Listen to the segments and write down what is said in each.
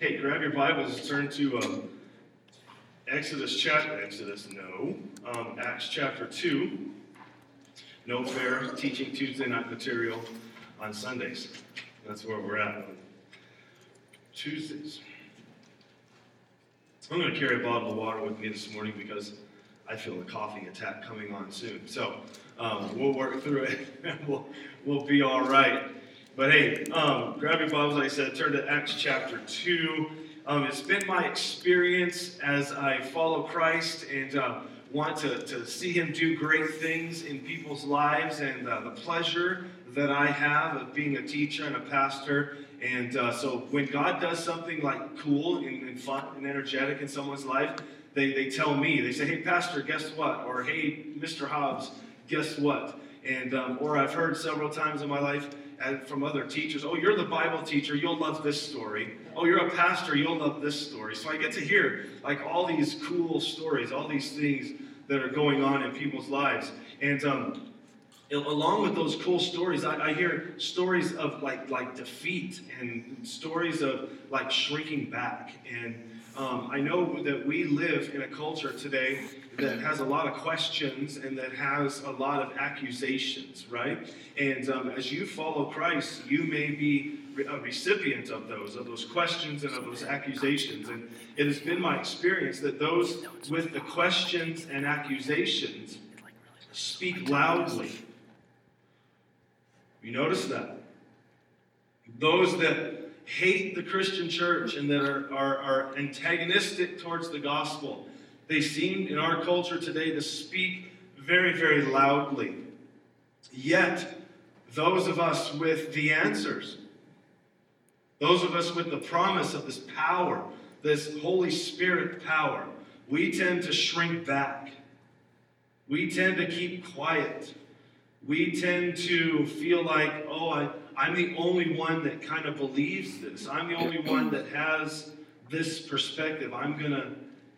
Hey, grab your Bibles, and turn to um, Exodus chapter, Exodus, no, um, Acts chapter 2. No fair teaching Tuesday night material on Sundays. That's where we're at Tuesdays. I'm going to carry a bottle of water with me this morning because I feel a coughing attack coming on soon. So um, we'll work through it and we'll, we'll be all right. But hey, um, grab your Bibles, like I said, turn to Acts chapter 2. Um, it's been my experience as I follow Christ and uh, want to, to see Him do great things in people's lives and uh, the pleasure that I have of being a teacher and a pastor. And uh, so when God does something like cool and, and fun and energetic in someone's life, they, they tell me, they say, hey, Pastor, guess what? Or hey, Mr. Hobbs, guess what? And, um, or I've heard several times in my life, from other teachers. Oh, you're the Bible teacher, you'll love this story. Oh, you're a pastor, you'll love this story. So I get to hear like all these cool stories, all these things that are going on in people's lives. And um, along with those cool stories, I, I, hear stories of like like defeat and stories of like shrinking back. And um, I know that we live in a culture today that has a lot of questions and that has a lot of accusations, right? And um, as you follow Christ, you may be a recipient of those, of those questions and of those accusations. And it has been my experience that those with the questions and accusations speak loudly. You notice that? Those that hate the Christian church and that are, are, are antagonistic towards the gospel they seem in our culture today to speak very, very loudly. Yet, those of us with the answers, those of us with the promise of this power, this Holy Spirit power, we tend to shrink back. We tend to keep quiet. We tend to feel like, oh, I, I'm the only one that kind of believes this. I'm the only one that has this perspective. I'm going to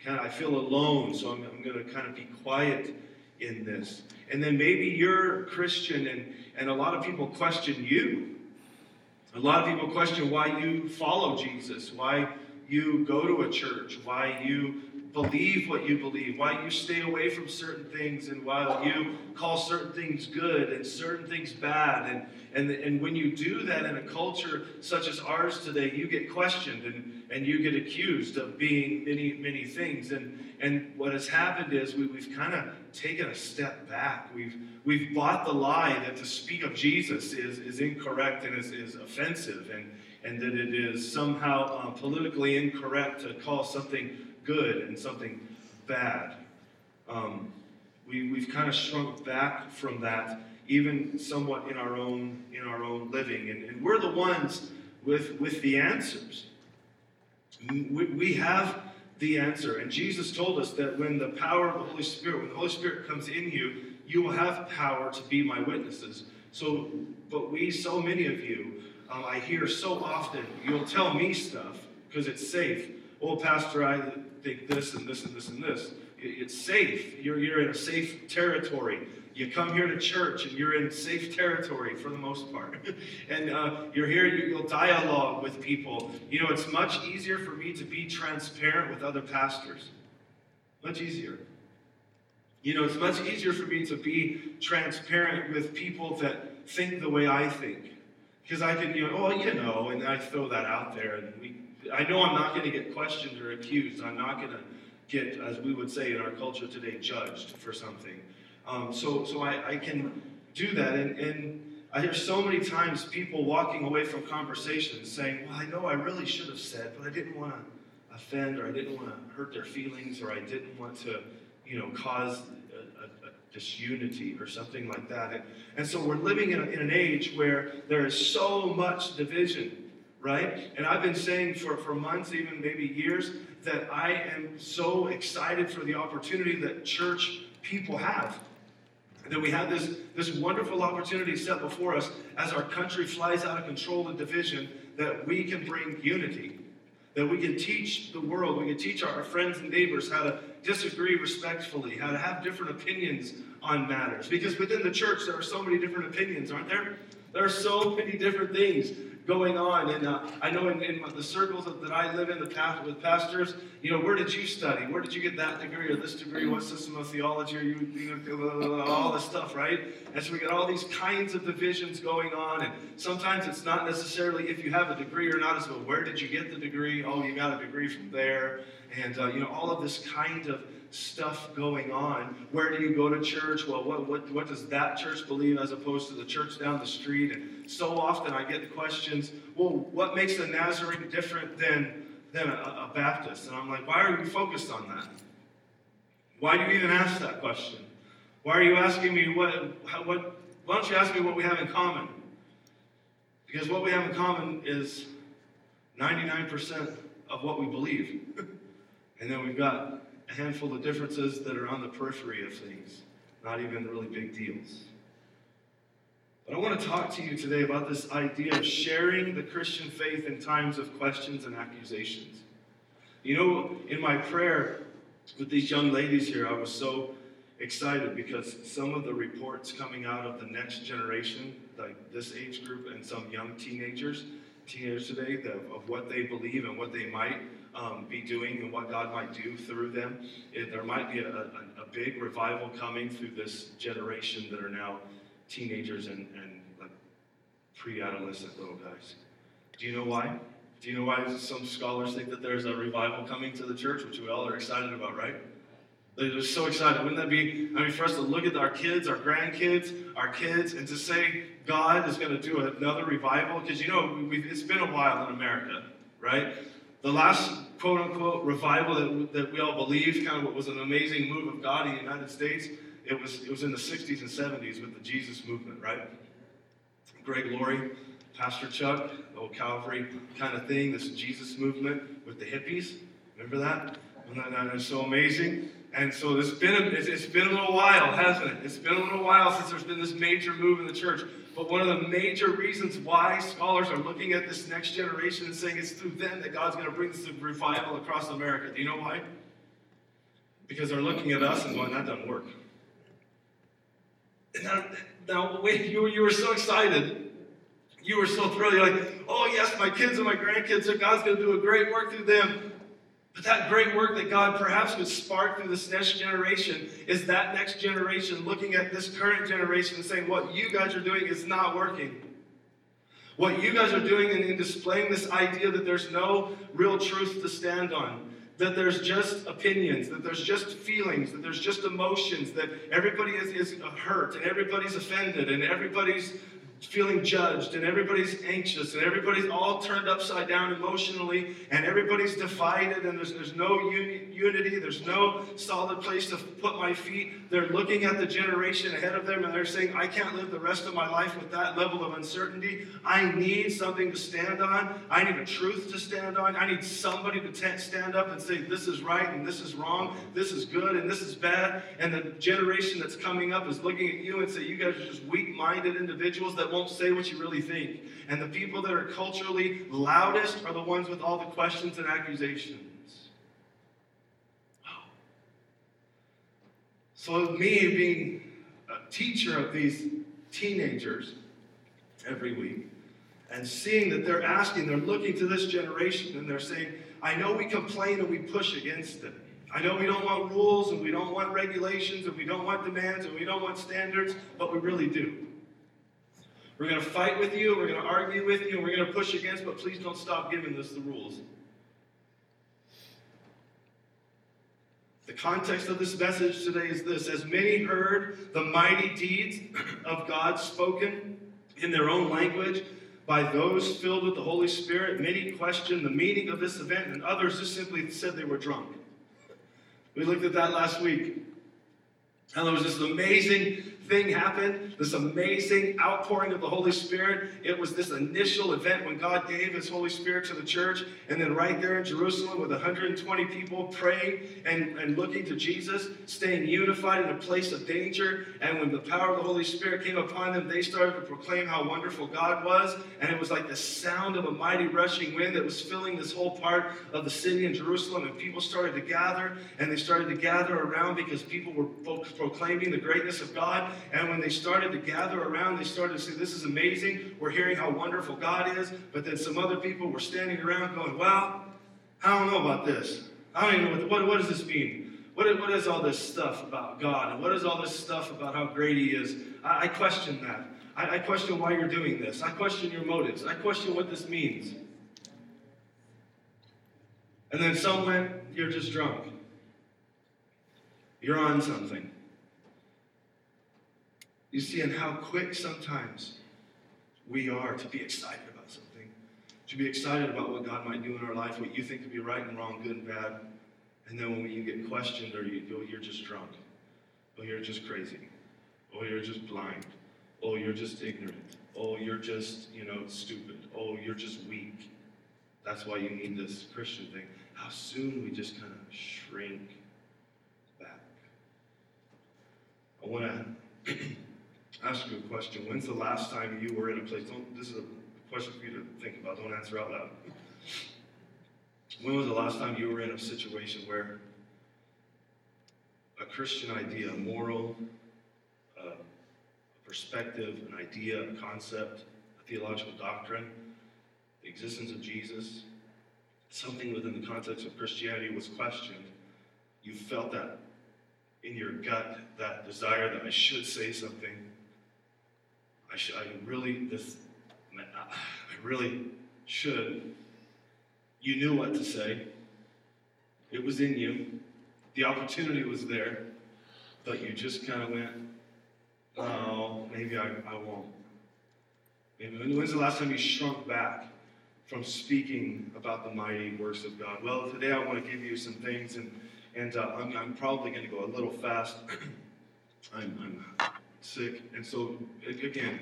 kind of, I feel alone, so I'm, I'm going to kind of be quiet in this. And then maybe you're Christian and, and a lot of people question you. A lot of people question why you follow Jesus, why you go to a church, why you believe what you believe, why you stay away from certain things, and why you call certain things good and certain things bad. And, and, and when you do that in a culture such as ours today, you get questioned and, and you get accused of being many, many things. And, and what has happened is we, we've kind of taken a step back. We've, we've bought the lie that to speak of Jesus is, is incorrect and is, is offensive, and, and that it is somehow uh, politically incorrect to call something good and something bad. Um, we, we've kind of shrunk back from that, even somewhat in our own in our own living, and, and we're the ones with with the answers. We, we have the answer, and Jesus told us that when the power of the Holy Spirit, when the Holy Spirit comes in you, you will have power to be my witnesses. So, but we, so many of you, um, I hear so often, you'll tell me stuff because it's safe. Oh, Pastor, I think this and this and this and this. It's safe. You're, you're in a safe territory. You come here to church and you're in safe territory for the most part. and uh, you're here, you'll dialogue with people. You know, it's much easier for me to be transparent with other pastors. Much easier. You know, it's much easier for me to be transparent with people that think the way I think. Because I can, you know, oh, you know, and I throw that out there, and we I know I'm not going to get questioned or accused. I'm not going to get, as we would say in our culture today, judged for something. Um, so so I, I, can do that. And, and I hear so many times people walking away from conversations saying, Well, I know I really should have said, but I didn't want to offend or I didn't want to hurt their feelings or I didn't want to, you know, cause disunity or something like that. And, and so we're living in, a, in an age where there is so much division right? And I've been saying for, for months, even maybe years, that I am so excited for the opportunity that church people have. That we have this, this wonderful opportunity set before us as our country flies out of control and division, that we can bring unity. That we can teach the world, we can teach our friends and neighbors how to disagree respectfully, how to have different opinions on matters. Because within the church, there are so many different opinions, aren't there? There are so many different things going on. And uh, I know in, in, the circles that I live in, the path with pastors, you know, where did you study? Where did you get that degree or this degree? What system of theology are you, you know, all this stuff, right? And so we got all these kinds of divisions going on. And sometimes it's not necessarily if you have a degree or not, as well, where did you get the degree? Oh, you got a degree from there. And, uh, you know, all of this kind of stuff going on. Where do you go to church? Well, what, what, what does that church believe as opposed to the church down the street? And so often I get the questions, well, what makes a Nazarene different than, than a, a Baptist? And I'm like, why are you focused on that? Why do you even ask that question? Why are you asking me what, what, why don't you ask me what we have in common? Because what we have in common is 99% of what we believe. and then we've got a handful of differences that are on the periphery of things, not even really big deals. But I want to talk to you today about this idea of sharing the Christian faith in times of questions and accusations. You know, in my prayer with these young ladies here, I was so excited because some of the reports coming out of the next generation, like this age group and some young teenagers, teenagers today, of what they believe and what they might um, be doing and what God might do through them. It, there might be a, a, a, big revival coming through this generation that are now teenagers and, and like pre-adolescent little guys. Do you know why? Do you know why some scholars think that there's a revival coming to the church, which we all are excited about, right? They're so excited. Wouldn't that be, I mean, for us to look at our kids, our grandkids, our kids, and to say God is going to do another revival? Because, you know, it's been a while in America, right? The last quote unquote revival that, that we all believe kind of what was an amazing move of God in the United States, it was, it was in the 60s and 70s with the Jesus movement, right? Greg Laurie, Pastor Chuck, old Calvary kind of thing, this Jesus movement with the hippies. Remember that? And that is so amazing. And so it's been, a, it's been a little while, hasn't it? It's been a little while since there's been this major move in the church. But one of the major reasons why scholars are looking at this next generation and saying it's through them that God's going to bring this revival across America. Do you know why? Because they're looking at us and going, that doesn't work. Now, now wait, you, you were so excited. You were so thrilled. You're like, oh, yes, my kids and my grandkids, God's going to do a great work through them. But that great work that God perhaps would spark through this next generation is that next generation looking at this current generation and saying, what you guys are doing is not working. What you guys are doing in, in displaying this idea that there's no real truth to stand on, that there's just opinions, that there's just feelings, that there's just emotions, that everybody is, is hurt and everybody's offended and everybody's feeling judged and everybody's anxious and everybody's all turned upside down emotionally and everybody's divided and there's, there's no uni- unity there's no solid place to put my feet. They're looking at the generation ahead of them and they're saying i can't live the rest of my life with that level of uncertainty. I need something to stand on. I need a truth to stand on. I need somebody to t- stand up and say this is right and this is wrong. This is good and this is bad and the generation that's coming up is looking at you and say you guys are just weak-minded individuals that won't say what you really think. And the people that are culturally loudest are the ones with all the questions and accusations. So, me being a teacher of these teenagers every week and seeing that they're asking, they're looking to this generation and they're saying, I know we complain and we push against it. I know we don't want rules and we don't want regulations and we don't want demands and we don't want standards, but we really do. We're going to fight with you, we're going to argue with you, we're going to push against, but please don't stop giving us the rules. The context of this message today is this As many heard the mighty deeds of God spoken in their own language by those filled with the Holy Spirit, many questioned the meaning of this event, and others just simply said they were drunk. We looked at that last week. And there was this amazing thing happened, this amazing outpouring of the Holy Spirit. It was this initial event when God gave His Holy Spirit to the church. And then right there in Jerusalem with 120 people praying and, and looking to Jesus, staying unified in a place of danger. And when the power of the Holy Spirit came upon them, they started to proclaim how wonderful God was. And it was like the sound of a mighty rushing wind that was filling this whole part of the city in Jerusalem. And people started to gather, and they started to gather around because people were proclaiming the greatness of God. And when they started to gather around, they started to say, This is amazing. We're hearing how wonderful God is. But then some other people were standing around going, Well, I don't know about this. I don't even know what, what, what does this mean? What, what is all this stuff about God? And what is all this stuff about how great He is? I, I question that. I, I question why you're doing this. I question your motives. I question what this means. And then some went, You're just drunk. You're on something. You see, and how quick sometimes we are to be excited about something, to be excited about what God might do in our life, what you think to be right and wrong, good and bad. And then when you get questioned, or you, oh, you're just drunk, oh, you're just crazy, oh, you're just blind, oh, you're just ignorant, oh, you're just, you know, stupid, oh, you're just weak. That's why you need this Christian thing. How soon we just kind of shrink back. I want to ask you a question. When's the last time you were in a place? Don't, this is a question for you to think about. Don't answer out loud. When was the last time you were in a situation where a Christian idea, a moral, uh, perspective, an idea, a concept, a theological doctrine, the existence of Jesus, something within the context of Christianity was questioned, you felt that in your gut, that desire that I should say something. I I really, this, I really should. You knew what to say. It was in you. The opportunity was there, but you just kind of went, oh, maybe I, I won't. Maybe, when's the last time you shrunk back from speaking about the mighty works of God. Well, today I want to give you some things, and, and uh, I'm, I'm, probably going to go a little fast. I'm, I'm sick, and so, again,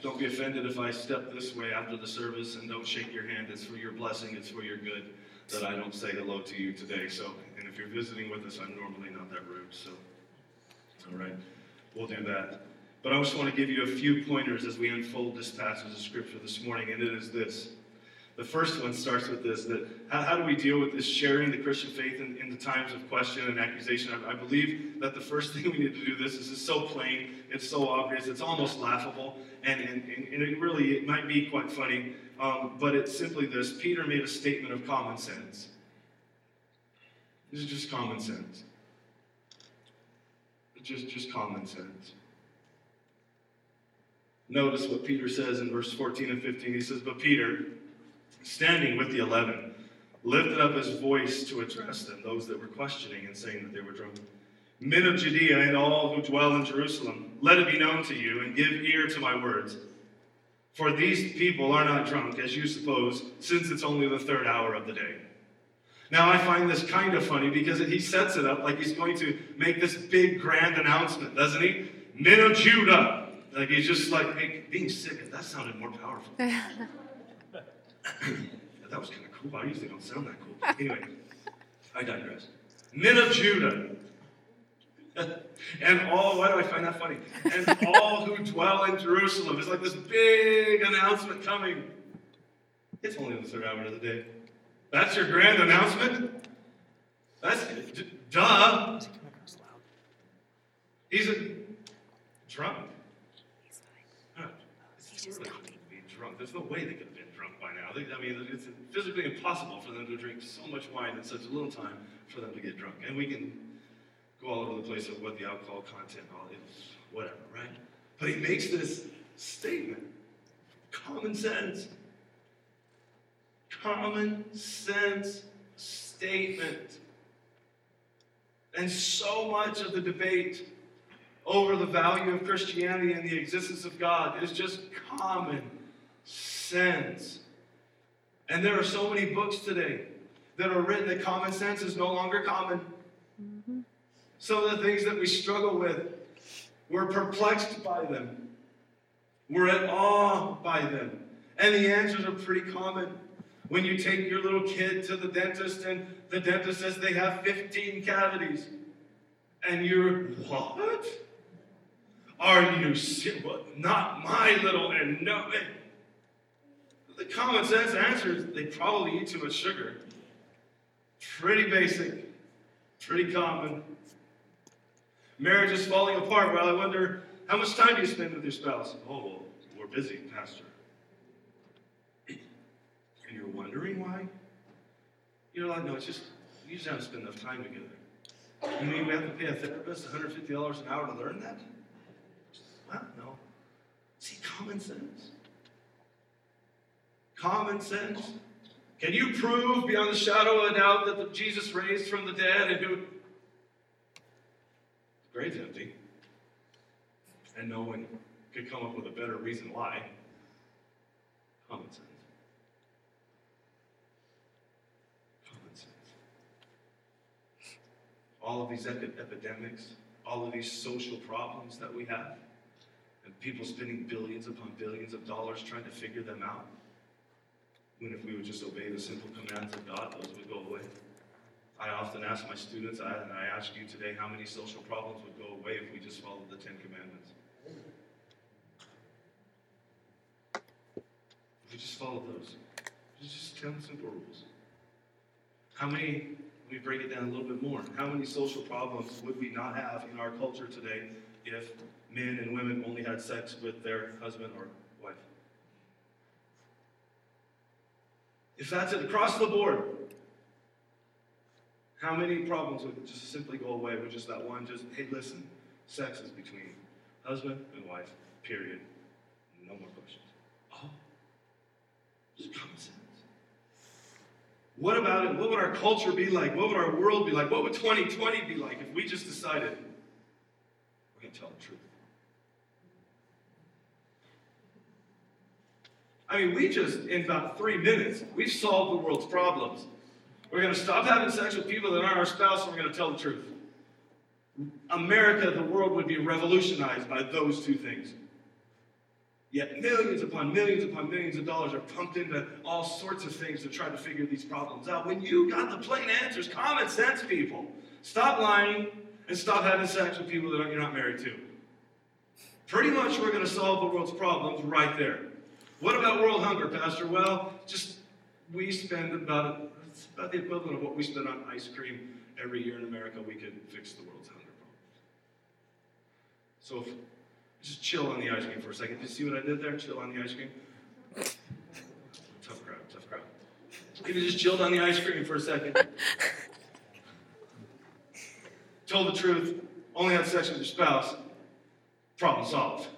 don't be offended if I step this way after the service and don't shake your hand. It's for your blessing, it's for your good that I don't say hello to you today. So, and if you're visiting with us, I'm normally not that rude. So, all right, we'll do that. But I just want to give you a few pointers as we unfold this passage of scripture this morning, and it is this. The first one starts with this that how, how do we deal with this sharing the Christian faith in, in the times of question and accusation? I, I, believe that the first thing we need to do this is so plain, it's so obvious, it's almost laughable, and, and, and it really it might be quite funny, um, but it's simply this Peter made a statement of common sense. This is just common sense. Just, just common sense. Notice what Peter says in verse 14 and 15. He says, But Peter, standing with the eleven, lifted up his voice to address them, those that were questioning and saying that they were drunk. Men of Judea and all who dwell in Jerusalem, let it be known to you and give ear to my words. For these people are not drunk, as you suppose, since it's only the third hour of the day. Now, I find this kind of funny because he sets it up like he's going to make this big grand announcement, doesn't he? Men of Judah. Like he's just like, hey, being sick, that sounded more powerful. that was kind of cool. I usually don't sound that cool. Anyway, I digress. Men of Judah. and all, why do I find that funny? And all who dwell in Jerusalem. It's like this big announcement coming. It's only the third hour of the day. That's your grand announcement? That's, duh. He's a drunk. It's really be drunk. There's no way they could I mean, it's physically impossible for them to drink so much wine in such a little time for them to get drunk. And we can go all over the place of what the alcohol content all is, whatever, right? But he makes this statement. Common sense. Common sense statement. And so much of the debate over the value of Christianity and the existence of God is just common sense. And there are so many books today that are written that common sense is no longer common. Mm-hmm. Some of the things that we struggle with, we're perplexed by them. We're at awe by them. And the answers are pretty common. When you take your little kid to the dentist and the dentist says they have 15 cavities, and you're, what? Are you serious? Not my little, and no, the common sense answer is they probably eat too much sugar. Pretty basic, pretty common. Marriage is falling apart. Well, I wonder How much time do you spend with your spouse? Oh, well, we're busy, Pastor. And you're wondering why? You're like, no, it's just, you just haven't spent enough time together. You mean we have to pay a therapist $150 an hour to learn that? Well, no. See, common sense. Common sense. Can you prove beyond the shadow of a doubt that the Jesus raised from the dead and who the grave's empty? And no one could come up with a better reason why. Common sense. Common sense. All of these epi- epidemics, all of these social problems that we have, and people spending billions upon billions of dollars trying to figure them out. When if we would just obey the simple commands of God, those would go away. I often ask my students, I- and I ask you today, how many social problems would go away if we just followed the Ten Commandments? If we just followed those, just ten simple rules. How many, let me break it down a little bit more. How many social problems would we not have in our culture today if men and women only had sex with their husband or wife? If that's it across the board, how many problems would just simply go away with just that one? Just, hey, listen, sex is between husband and wife, period. No more questions. Oh, just common sense. What about it? What would our culture be like? What would our world be like? What would 2020 be like if we just decided we're going to tell the truth? I mean, we just, in about three minutes, we've solved the world's problems. We're going to stop having sex with people that aren't our spouse, and we're going to tell the truth. America, the world would be revolutionized by those two things. Yet millions upon millions upon millions of dollars are pumped into all sorts of things to try to figure these problems out. When you got the plain answers, common sense, people. Stop lying and stop having sex with people that you're not married to. Pretty much, we're going to solve the world's problems right there. What about world hunger, Pastor? Well, just we spend about it's about the equivalent of what we spend on ice cream every year in America. We could fix the world's hunger problems. So, if, just chill on the ice cream for a second. Did you see what I did there? Chill on the ice cream. Tough crowd, tough crowd. If you just chilled on the ice cream for a second, told the truth, only had sex with your spouse, problem solved.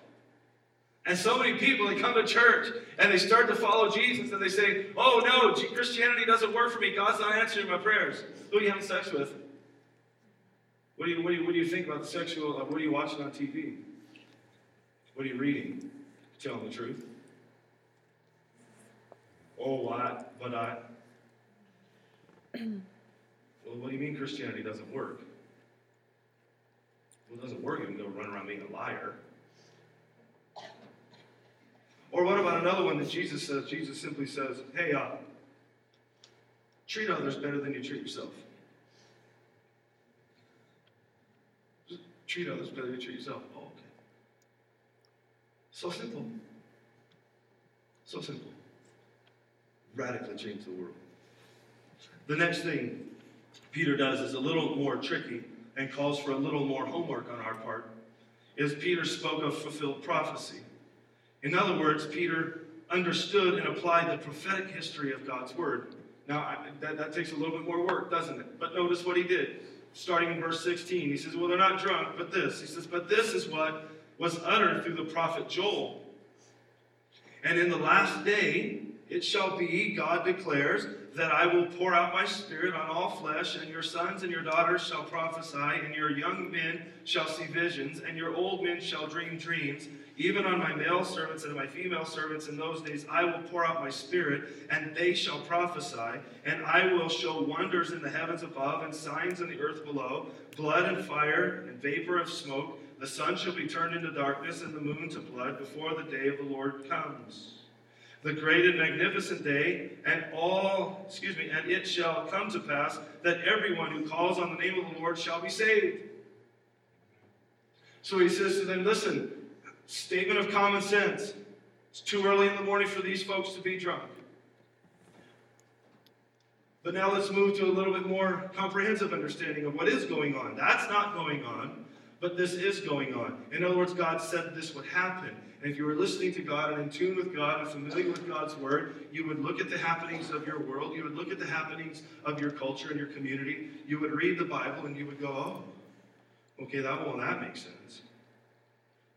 And so many people, they come to church and they start to follow Jesus and they say, Oh no, Christianity doesn't work for me. God's not answering my prayers. Who are you having sex with? What do you, what do you, what do you think about the sexual? What are you watching on TV? What are you reading? Telling the truth. Oh, I, but I. well, what do you mean Christianity doesn't work? Well, it doesn't work if you go run around being a liar. Or what about another one that Jesus says? Jesus simply says, hey, uh, treat others better than you treat yourself. Just treat others better than you treat yourself. Oh, okay. So simple. So simple. Radically change the world. The next thing Peter does is a little more tricky and calls for a little more homework on our part. Is Peter spoke of fulfilled prophecy. In other words, Peter understood and applied the prophetic history of God's word. Now, I, that, that takes a little bit more work, doesn't it? But notice what he did. Starting in verse 16, he says, Well, they're not drunk, but this. He says, But this is what was uttered through the prophet Joel. And in the last day, it shall be, God declares, that I will pour out my spirit on all flesh, and your sons and your daughters shall prophesy, and your young men shall see visions, and your old men shall dream dreams. Even on my male servants and my female servants in those days, I will pour out my spirit, and they shall prophesy. And I will show wonders in the heavens above, and signs in the earth below blood and fire, and vapor of smoke. The sun shall be turned into darkness, and the moon to blood before the day of the Lord comes. The great and magnificent day, and all, excuse me, and it shall come to pass that everyone who calls on the name of the Lord shall be saved. So he says to them, Listen, Statement of common sense. It's too early in the morning for these folks to be drunk. But now let's move to a little bit more comprehensive understanding of what is going on. That's not going on. But this is going on. In other words, God said this would happen. And if you were listening to God and in tune with God and familiar with God's word, you would look at the happenings of your world, you would look at the happenings of your culture and your community, you would read the Bible, and you would go, oh, okay, that one, that makes sense.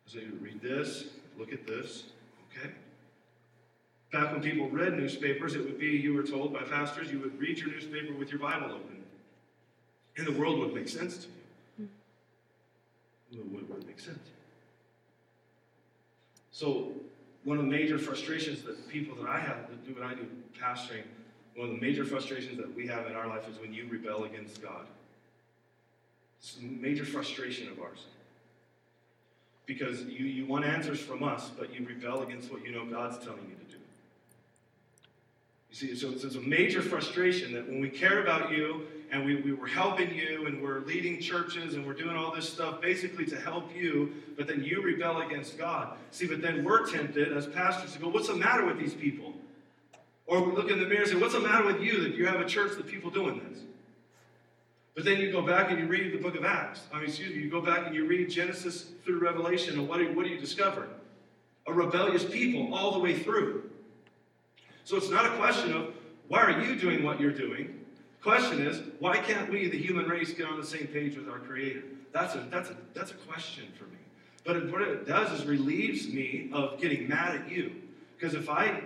So you read this, look at this, okay? Back when people read newspapers, it would be, you were told by pastors, you would read your newspaper with your Bible open. And the world would make sense to you. Would, would make sense. So, one of the major frustrations that people that I have that do what I do, pastoring, one of the major frustrations that we have in our life is when you rebel against God. It's a major frustration of ours. Because you, you want answers from us, but you rebel against what you know God's telling you to do. You see, so it's, it's a major frustration that when we care about you and we, we were helping you and we're leading churches and we're doing all this stuff basically to help you, but then you rebel against God. See, but then we're tempted as pastors to go, What's the matter with these people? Or we look in the mirror and say, What's the matter with you that you have a church that people doing this? But then you go back and you read the book of Acts. I mean, excuse me, you go back and you read Genesis through Revelation, and what do, what do you discover? A rebellious people all the way through. So it's not a question of why are you doing what you're doing? Question is, why can't we, the human race, get on the same page with our Creator? That's a, that's a, that's a question for me. But what it does is relieves me of getting mad at you. Because if I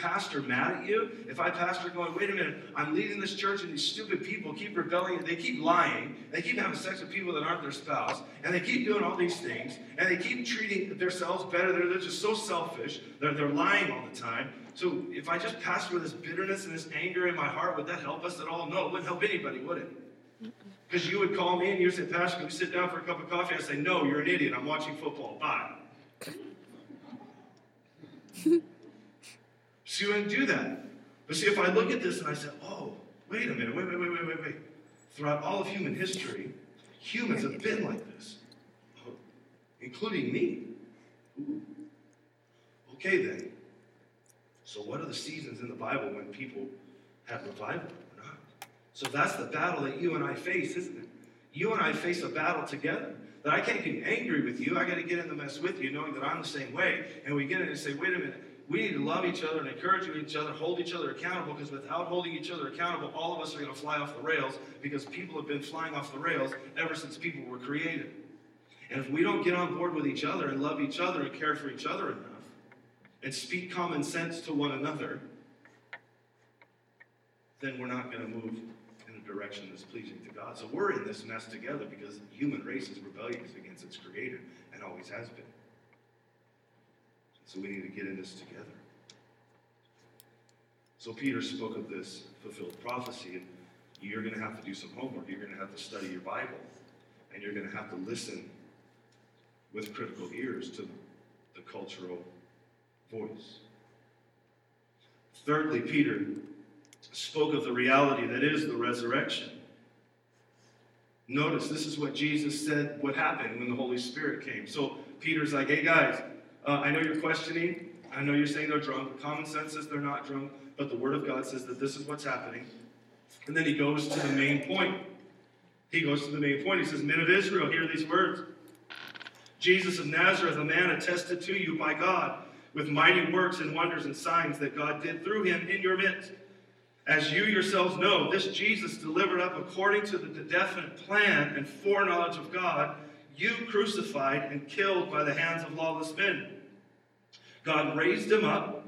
pastor mad at you, if I pastor going, wait a minute, I'm leading this church and these stupid people keep rebelling, they keep lying, they keep having sex with people that aren't their spouse, and they keep doing all these things, and they keep treating themselves better, they're, they're just so selfish, they're, they're lying all the time. So if I just pastor with this bitterness and this anger in my heart, would that help us at all? No, it wouldn't help anybody, would it? Because you would call me and you'd say, Pastor, can we sit down for a cup of coffee? I'd say, No, you're an idiot. I'm watching football. Bye. You wouldn't do that. But see, if I look at this and I say, oh, wait a minute, wait, wait, wait, wait, wait, wait. Throughout all of human history, humans have been like this, oh, including me. Ooh. Okay, then. So, what are the seasons in the Bible when people have revival or not? So, that's the battle that you and I face, isn't it? You and I face a battle together. That I can't get angry with you. I got to get in the mess with you, knowing that I'm the same way. And we get in and say, wait a minute, we need to love each other and encourage each other, hold each other accountable, because without holding each other accountable, all of us are going to fly off the rails because people have been flying off the rails ever since people were created. And if we don't get on board with each other and love each other and care for each other enough and speak common sense to one another, then we're not going to move in a direction that's pleasing to God. So we're in this mess together because human race is rebellious against its creator and always has been. So we need to get in this together. So Peter spoke of this fulfilled prophecy, and you're going to have to do some homework. You're going to have to study your Bible, and you're going to have to listen with critical ears to the cultural voice. Thirdly, Peter spoke of the reality that is the resurrection. Notice this is what Jesus said would happen when the Holy Spirit came. So Peter's like, hey guys, uh, I know you're questioning. I know you're saying they're drunk. Common sense says they're not drunk, but the Word of God says that this is what's happening. And then he goes to the main point. He goes to the main point. He says, Men of Israel, hear these words. Jesus of Nazareth, a man attested to you by God with mighty works and wonders and signs that God did through him in your midst. As you yourselves know, this Jesus delivered up according to the definite plan and foreknowledge of God you crucified and killed by the hands of lawless men. God raised him up,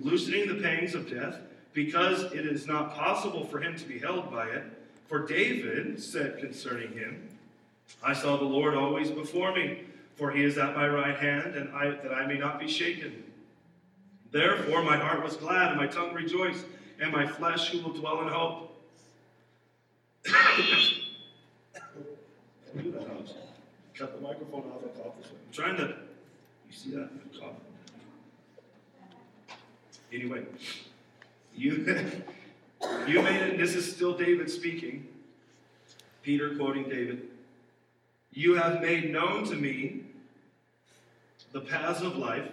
loosening the pangs of death, because it is not possible for him to be held by it. For David said concerning him, I saw the Lord always before me, for he is at my right hand, and I, that I may not be shaken. Therefore my heart was glad, and my tongue rejoiced, and my flesh who will dwell in hope. cut the microphone off and cough this way. I'm trying to, you see that? Cough. Anyway, you, you made it, this is still David speaking. Peter quoting David. You have made known to me the paths of life.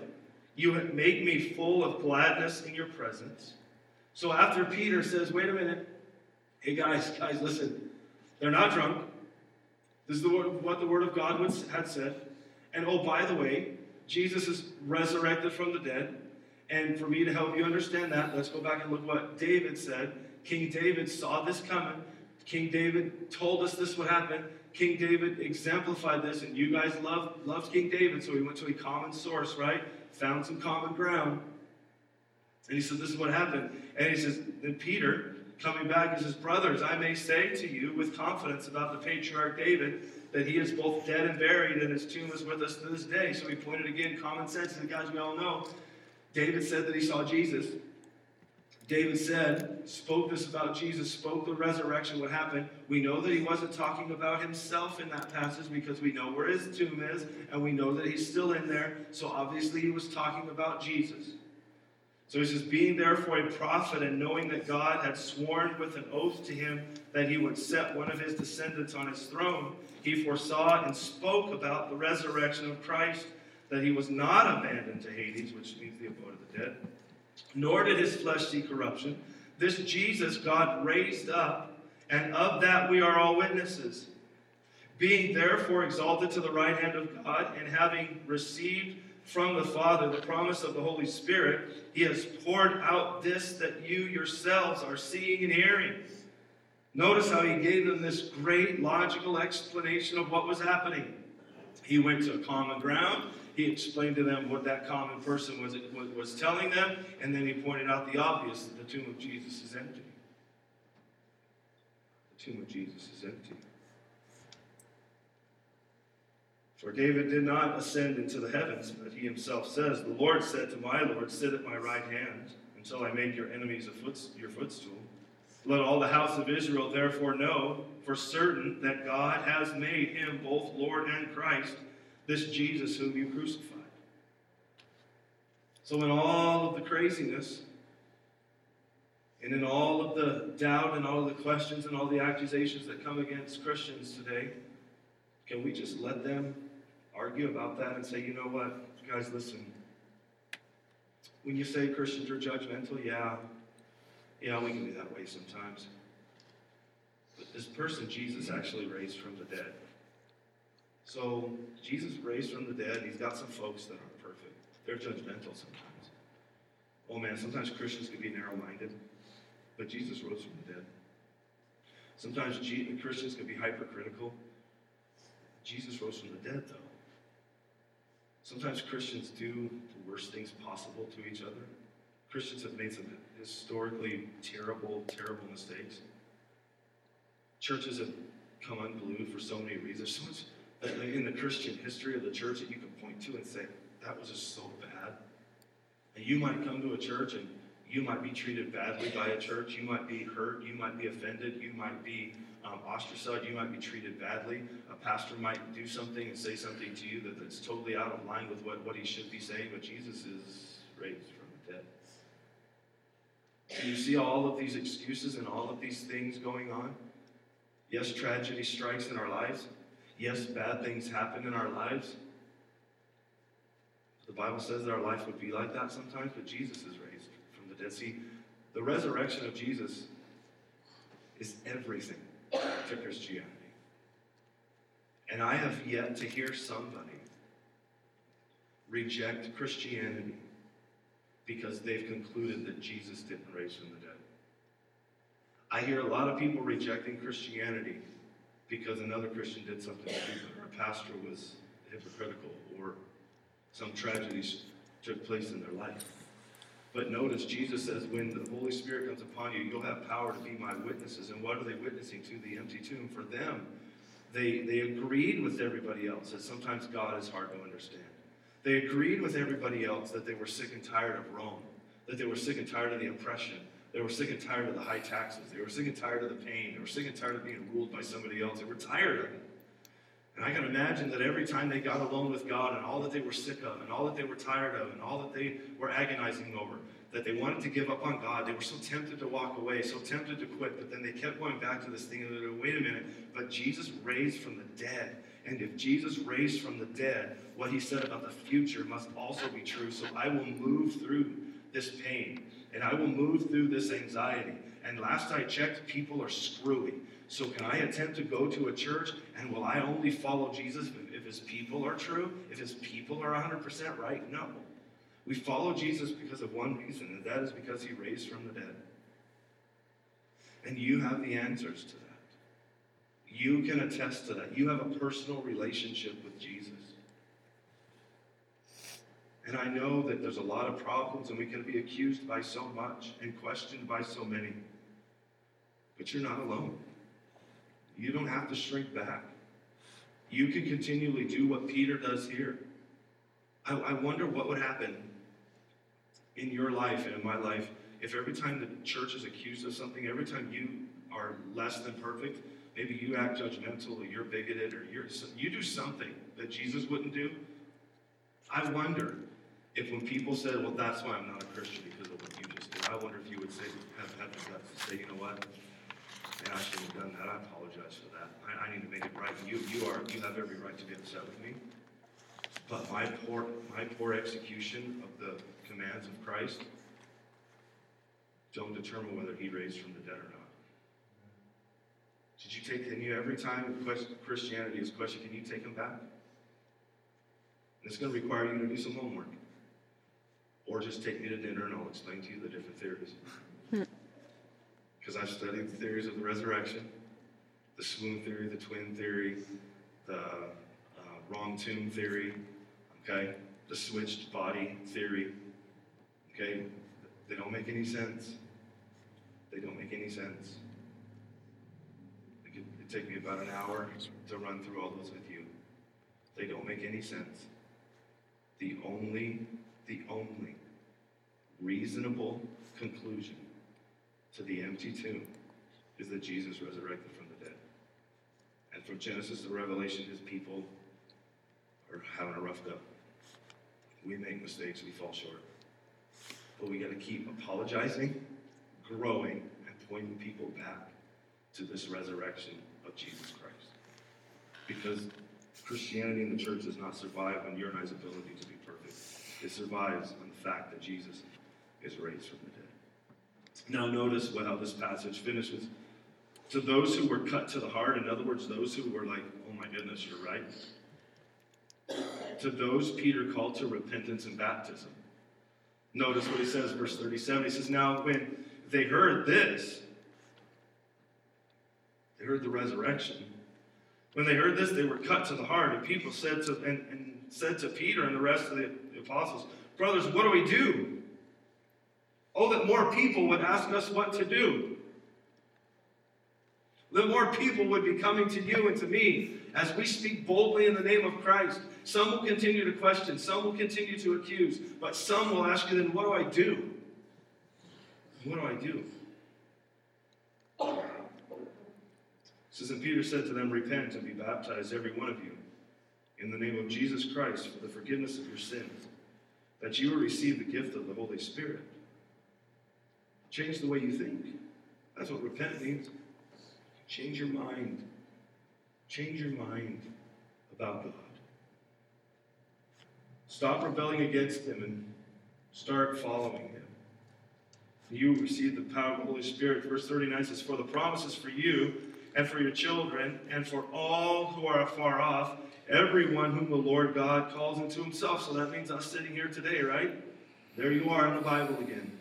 You have made me full of gladness in your presence. So after Peter says, wait a minute, hey guys, guys, listen, they're not drunk. This is the, what the Word of God had said. And oh, by the way, Jesus is resurrected from the dead. And for me to help you understand that, let's go back and look what David said. King David saw this coming. King David told us this would happen. King David exemplified this, and you guys love loved King David, so he went to a common source, right? Found some common ground. And he said, This is what happened. And he says, Then Peter, coming back, he says, Brothers, I may say to you with confidence about the patriarch David that he is both dead and buried, and his tomb is with us to this day. So he pointed again, common sense, and the guys, we all know. David said that he saw Jesus. David said, spoke this about Jesus, spoke the resurrection, what happened. We know that he wasn't talking about himself in that passage because we know where his tomb is and we know that he's still in there. So obviously he was talking about Jesus. So he says, being therefore a prophet and knowing that God had sworn with an oath to him that he would set one of his descendants on his throne, he foresaw and spoke about the resurrection of Christ, that he was not abandoned to Hades, which means the abode of the dead nor did his flesh see corruption. This Jesus God raised up, and of that we are all witnesses. Being therefore exalted to the right hand of God, and having received from the Father the promise of the Holy Spirit, he has poured out this that you yourselves are seeing and hearing. Notice how he gave them this great logical explanation of what was happening. He went to common ground. He explained to them what that common person was, was telling them, and then he pointed out the obvious that the tomb of Jesus is empty. The tomb of Jesus is empty. For David did not ascend into the heavens, but he himself says, The Lord said to my Lord, Sit at my right hand until I make your enemies foot, your footstool. Let all the house of Israel therefore know for certain that God has made him both Lord and Christ this Jesus whom you crucified. So, in all of the craziness, and in all of the doubt and all of the questions and all the accusations that come against Christians today, can we just let them argue about that and say, you know what, guys, listen. When you say Christians are judgmental, yeah, yeah, we can be that way sometimes. This person Jesus actually raised from the dead. So Jesus raised from the dead. He's got some folks that aren't perfect. They're judgmental sometimes. Oh man, sometimes Christians can be narrow-minded, but Jesus rose from the dead. Sometimes Christians can be hypercritical. Jesus rose from the dead, though. Sometimes Christians do the worst things possible to each other. Christians have made some historically terrible, terrible mistakes. Churches have come unglued for so many reasons. There's so much in the Christian history of the church that you can point to and say, that was just so bad. And you might come to a church and you might be treated badly by a church. You might be hurt. You might be offended. You might be um, ostracized. You might be treated badly. A pastor might do something and say something to you that, that's totally out of line with what, what he should be saying, but Jesus is raised from the dead. And you see all of these excuses and all of these things going on. Yes, tragedy strikes in our lives. Yes, bad things happen in our lives. The Bible says that our life would be like that sometimes, but Jesus is raised from the dead. See, the resurrection of Jesus is everything to Christianity. And I have yet to hear somebody reject Christianity because they've concluded that Jesus didn't raise from the dead. I hear a lot of people rejecting Christianity because another Christian did something stupid, or a pastor was hypocritical, or some tragedies took place in their life. But notice, Jesus says, when the Holy Spirit comes upon you, you'll have power to be my witnesses. And what are they witnessing to? The empty tomb. For them, they, they agreed with everybody else that sometimes God is hard to understand. They agreed with everybody else that they were sick and tired of Rome, that they were sick and tired of the oppression, they were sick and tired of the high taxes. They were sick and tired of the pain. They were sick and tired of being ruled by somebody else. They were tired of it. And I can imagine that every time they got alone with God and all that they were sick of and all that they were tired of and all that they were agonizing over, that they wanted to give up on God, they were so tempted to walk away, so tempted to quit, but then they kept going back to this thing and they wait a minute, but Jesus raised from the dead. And if Jesus raised from the dead, what he said about the future must also be true. So I will move through this pain and I will move through this anxiety. And last I checked, people are screwy. So can I attempt to go to a church and will I only follow Jesus if, his people are true? If his people are 100% right? No. We follow Jesus because of one reason, and that is because he raised from the dead. And you have the answers to that. You can attest to that. You have a personal relationship with Jesus. And I know that there's a lot of problems, and we can be accused by so much and questioned by so many. But you're not alone. You don't have to shrink back. You can continually do what Peter does here. I, I wonder what would happen in your life and in my life if every time the church is accused of something, every time you are less than perfect, maybe you act judgmental or you're bigoted or you're, you do something that Jesus wouldn't do. I wonder if when people said, well, that's why I'm not a Christian because of what you just did, I wonder if you would say, have, have the guts to say, you know what? Man, I shouldn't have done that. I apologize for that. I, I need to make it right. You, you are, you have every right to be upset with me. But my poor, my poor execution of the commands of Christ don't determine whether he raised from the dead or not. Did you take, can you, every time Christianity is questioned, can you take him back? And it's going to require you to do some homework. Or just take me to dinner and I'll explain to you the different theories. Because I've studied the theories of the resurrection, the swoon theory, the twin theory, the uh, wrong tomb theory, okay, the switched body theory, okay. They don't make any sense. They don't make any sense. It could it'd take me about an hour to run through all those with you. They don't make any sense. The only, the only reasonable conclusion to the empty tomb is that Jesus resurrected from the dead. And from Genesis to Revelation, his people are having a rough go. We make mistakes, we fall short. But we got to keep apologizing, growing, and pointing people back to this resurrection of Jesus Christ. Because Christianity in the church does not survive on your and I's ability to be. It survives on the fact that Jesus is raised from the dead. Now, notice how this passage finishes. To those who were cut to the heart, in other words, those who were like, oh my goodness, you're right. To those, Peter called to repentance and baptism. Notice what he says, verse 37. He says, Now, when they heard this, they heard the resurrection. When they heard this, they were cut to the heart. And people said to, and, and said to Peter and the rest of the apostles, Brothers, what do we do? Oh, that more people would ask us what to do. That more people would be coming to you and to me as we speak boldly in the name of Christ. Some will continue to question, some will continue to accuse, but some will ask you, then what do I do? What do I do? Says, and Peter said to them, Repent and be baptized, every one of you, in the name of Jesus Christ for the forgiveness of your sins, that you will receive the gift of the Holy Spirit. Change the way you think. That's what repent means. Change your mind. Change your mind about God. Stop rebelling against Him and start following Him. You receive the power of the Holy Spirit. Verse 39 says, For the promises for you and for your children and for all who are afar off, everyone whom the Lord God calls into Himself. So that means us sitting here today, right? There you are in the Bible again.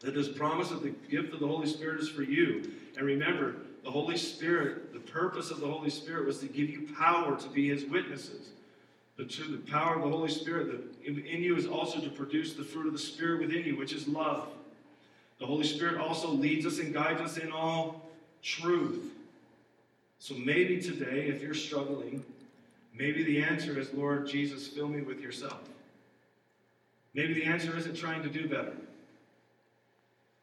That this promise of the gift of the Holy Spirit is for you. And remember, the Holy Spirit, the purpose of the Holy Spirit was to give you power to be His witnesses. But The, the power of the Holy Spirit that in you is also to produce the fruit of the Spirit within you, which is love. The Holy Spirit also leads us and guides us in all truth. So maybe today, if you're struggling, maybe the answer is, Lord Jesus, fill me with yourself. Maybe the answer isn't trying to do better.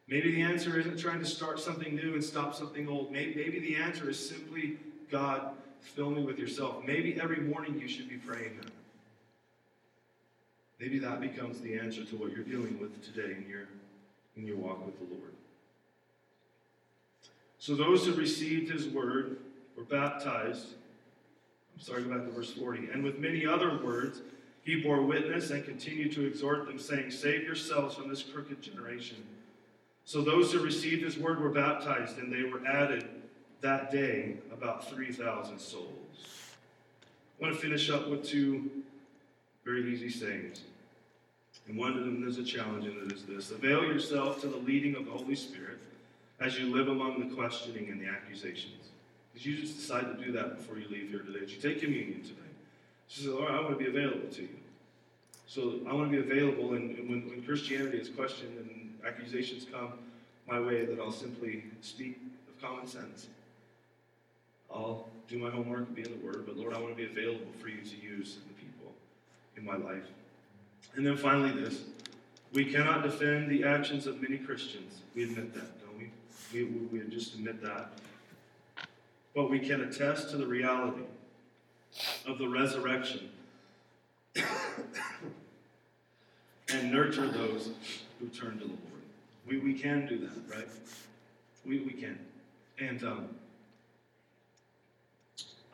Maybe the answer isn't trying to start something new and stop something old. Maybe, the answer is simply, God, fill me with yourself. Maybe every morning you should be praying that. Maybe that becomes the answer to what you're dealing with today in your, in your walk with the Lord. So those who received his word were baptized. Go back to verse 40. And with many other words, He bore witness and continued to exhort them, saying, Save yourselves from this crooked generation. So those who received his word were baptized, and they were added that day about 3,000 souls. I want to finish up with two very easy sayings. And one of them is a challenge, and it is this Avail yourself to the leading of the Holy Spirit as you live among the questioning and the accusations. Did you just decide to do that before you leave here today? Did you take communion today? She said, Lord, I want to be available to you. So I want to be available, and, and when, when Christianity is questioned and accusations come my way, that I'll simply speak of common sense. I'll do my homework, and be in the Word, but Lord, I want to be available for you to use in the people in my life. And then finally, this we cannot defend the actions of many Christians. We admit that, don't? We, we, we just admit that. But we can attest to the reality of the resurrection and nurture those who turn to the Lord. We, we can do that, right? We, we can. And um,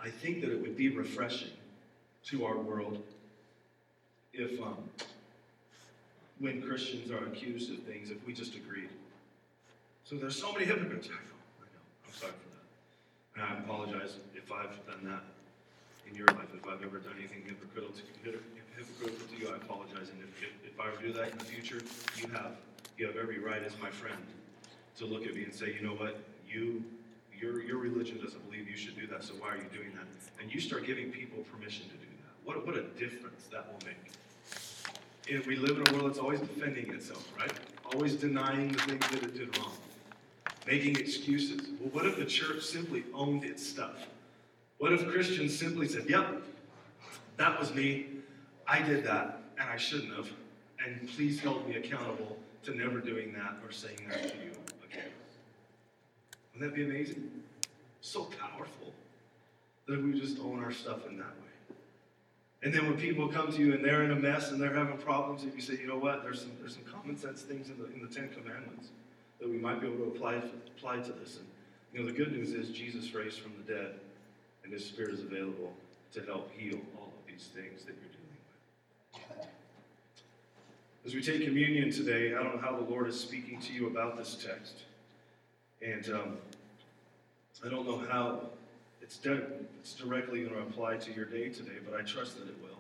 I think that it would be refreshing to our world if, um, when Christians are accused of things, if we just agreed. So there's so many hypocrites. I know, I know. I'm sorry. And I apologize if I've done that in your life. If I've ever done anything hypocritical to, hypocritical to you, I apologize. And if, if, if I ever do that in the future, you have you have every right as my friend to look at me and say, you know what, you your your religion doesn't believe you should do that, so why are you doing that? And you start giving people permission to do that. What what a difference that will make. And we live in a world that's always defending itself, right? Always denying the things that it did wrong, making excuses. Well, what if the church simply owned its stuff? What if Christians simply said, Yep, that was me. I did that, and I shouldn't have. And please hold me accountable to never doing that or saying that to you again. Wouldn't that be amazing? So powerful that we just own our stuff in that way. And then when people come to you and they're in a mess and they're having problems, if you say, you know what, there's some, there's some common sense things in the, in the Ten Commandments that we might be able to apply, apply to this. And you know, the good news is Jesus raised from the dead and his spirit is available to help heal all of these things that you're dealing with. As we take communion today, I don't know how the Lord is speaking to you about this text. And um, I don't know how it's, it's directly going to apply to your day today, but I trust that it will.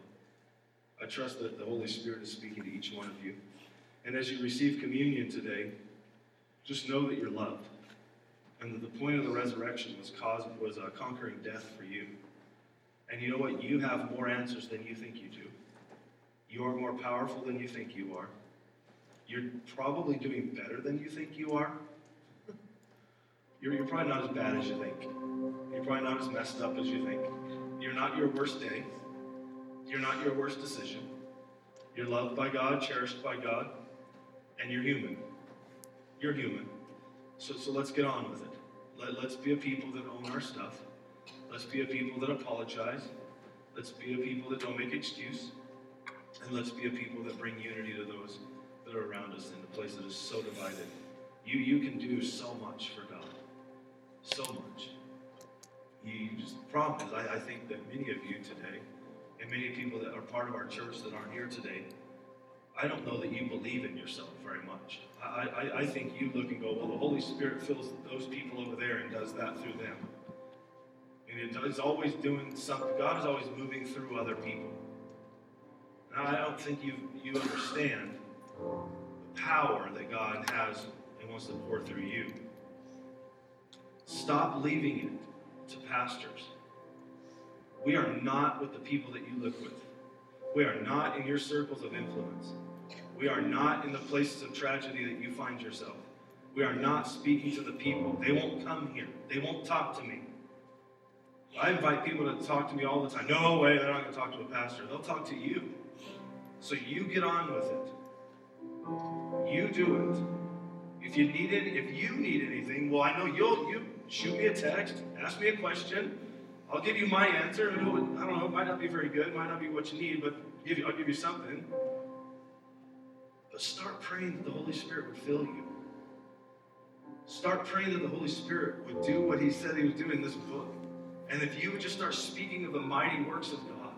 I trust that the Holy Spirit is speaking to each one of you. And as you receive communion today, just know that you're loved. And that the point of the resurrection was, cause, was uh, conquering death for you. And you know what? You have more answers than you think you do. You are more powerful than you think you are. You're probably doing better than you think you are. You're, you're probably not as bad as you think. You're probably not as messed up as you think. You're not your worst day. You're not your worst decision. You're loved by God, cherished by God, and you're human. You're human. So, so let's get on with it. Let, let's be a people that own our stuff. Let's be a people that apologize. Let's be a people that don't make excuse. And let's be a people that bring unity to those that are around us in a place that is so divided. You, you can do so much for God. So much. You just, the problem is, I, I think that many of you today, and many people that are part of our church that aren't here today, I don't know that you believe in yourself very much. I, I, I think you look and go, well, the Holy Spirit fills those people over there and does that through them. And it's always doing something. God is always moving through other people. Now, I don't think you, you understand the power that God has and wants to pour through you. Stop leaving it to pastors. We are not with the people that you live with. We are not in your circles of influence. We are not in the places of tragedy that you find yourself. We are not speaking to the people. They won't come here. They won't talk to me. I invite people to talk to me all the time. No way, they're not going to talk to a pastor. They'll talk to you. So you get on with it. You do it. If you need it, if you need anything, well, I know you'll you shoot me a text, ask me a question. I'll give you my answer. I don't know, it might not be very good, might not be what you need, but I'll give you something. But start praying that the Holy Spirit would fill you. Start praying that the Holy Spirit would do what He said He was doing in this book. And if you would just start speaking of the mighty works of God,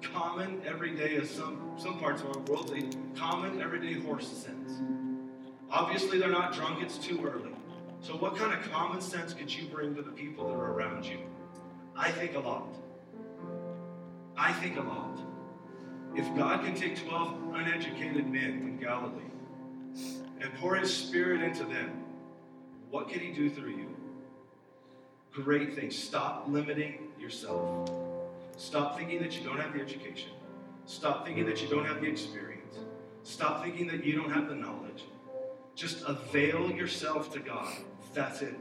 common, everyday, as some, some parts of our world, they common, everyday horse sense. Obviously, they're not drunk, it's too early. So, what kind of common sense could you bring to the people that are around you? I think a lot. I think a lot. If God can take 12 uneducated men in Galilee and pour his spirit into them, what can he do through you? Great things. Stop limiting yourself. Stop thinking that you don't have the education. Stop thinking that you don't have the experience. Stop thinking that you don't have the knowledge. Just avail yourself to God. That's it.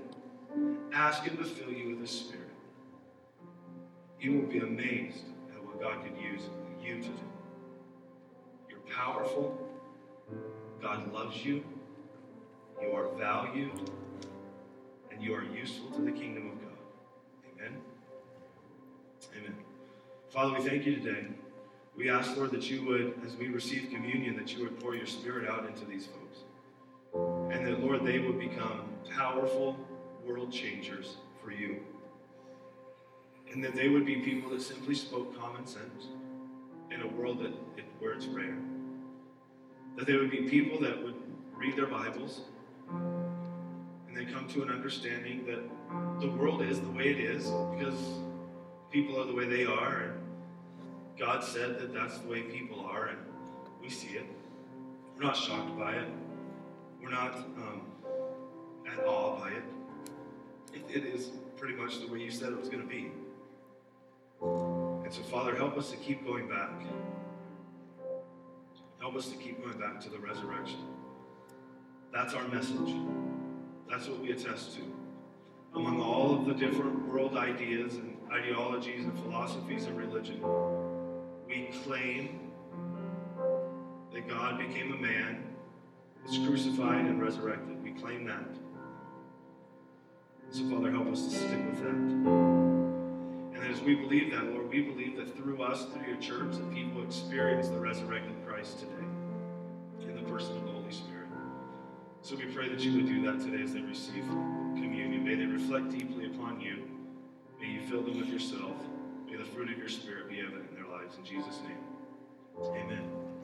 Ask Him to fill you with His Spirit. You will be amazed at what God could use you to do. Powerful. God loves you. You are valued. And you are useful to the kingdom of God. Amen. Amen. Father, we thank you today. We ask, Lord, that you would, as we receive communion, that you would pour your spirit out into these folks. And that, Lord, they would become powerful world changers for you. And that they would be people that simply spoke common sense in a world that where it's rare. That they would be people that would read their Bibles and they come to an understanding that the world is the way it is because people are the way they are, and God said that that's the way people are, and we see it. We're not shocked by it. We're not um, at awe by it. it. It is pretty much the way you said it was going to be. And so, Father, help us to keep going back. Help us to keep going back to the resurrection. That's our message. That's what we attest to. Among all of the different world ideas and ideologies and philosophies of religion, we claim that God became a man, was crucified, and resurrected. We claim that. So, Father, help us to stick with that. As we believe that, Lord, we believe that through us, through your church, that people experience the resurrected Christ today in the person of the Holy Spirit. So we pray that you would do that today as they receive communion. May they reflect deeply upon you. May you fill them with yourself. May the fruit of your Spirit be evident in their lives. In Jesus' name, amen.